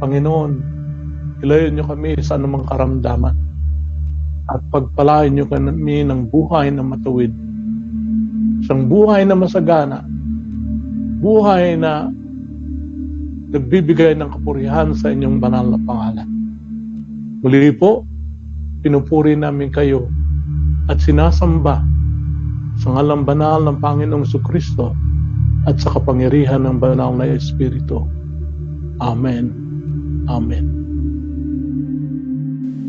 Panginoon, ilayo niyo kami sa anumang karamdaman at pagpalain niyo kami ng buhay na matuwid. Isang buhay na masagana, buhay na nagbibigay ng kapurihan sa inyong banal na pangalan. Muli po, pinupuri namin kayo at sinasamba sa ngalang banal ng Panginoong Kristo at sa kapangyarihan ng banal na Espiritu. Amen. Amen.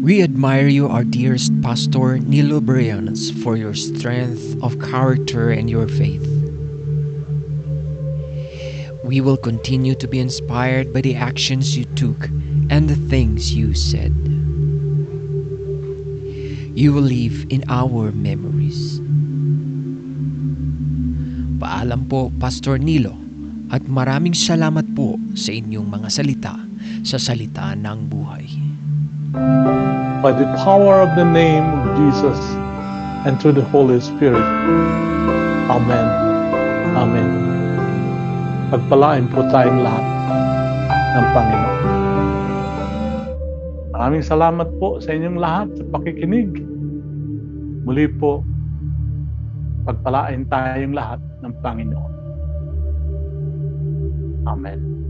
We admire you, our dearest Pastor Nilo Brianas, for your strength of character and your faith. We will continue to be inspired by the actions you took and the things you said. You will live in our memories. Paalam po, Pastor Nilo, at maraming salamat po sa inyong mga salita sa salita ng buhay. By the power of the name of Jesus and through the Holy Spirit. Amen. Amen. Pagpalain po tayong lahat ng Panginoon. Maraming salamat po sa inyong lahat sa pakikinig. Muli po, pagpalain tayong lahat ng Panginoon. Amen.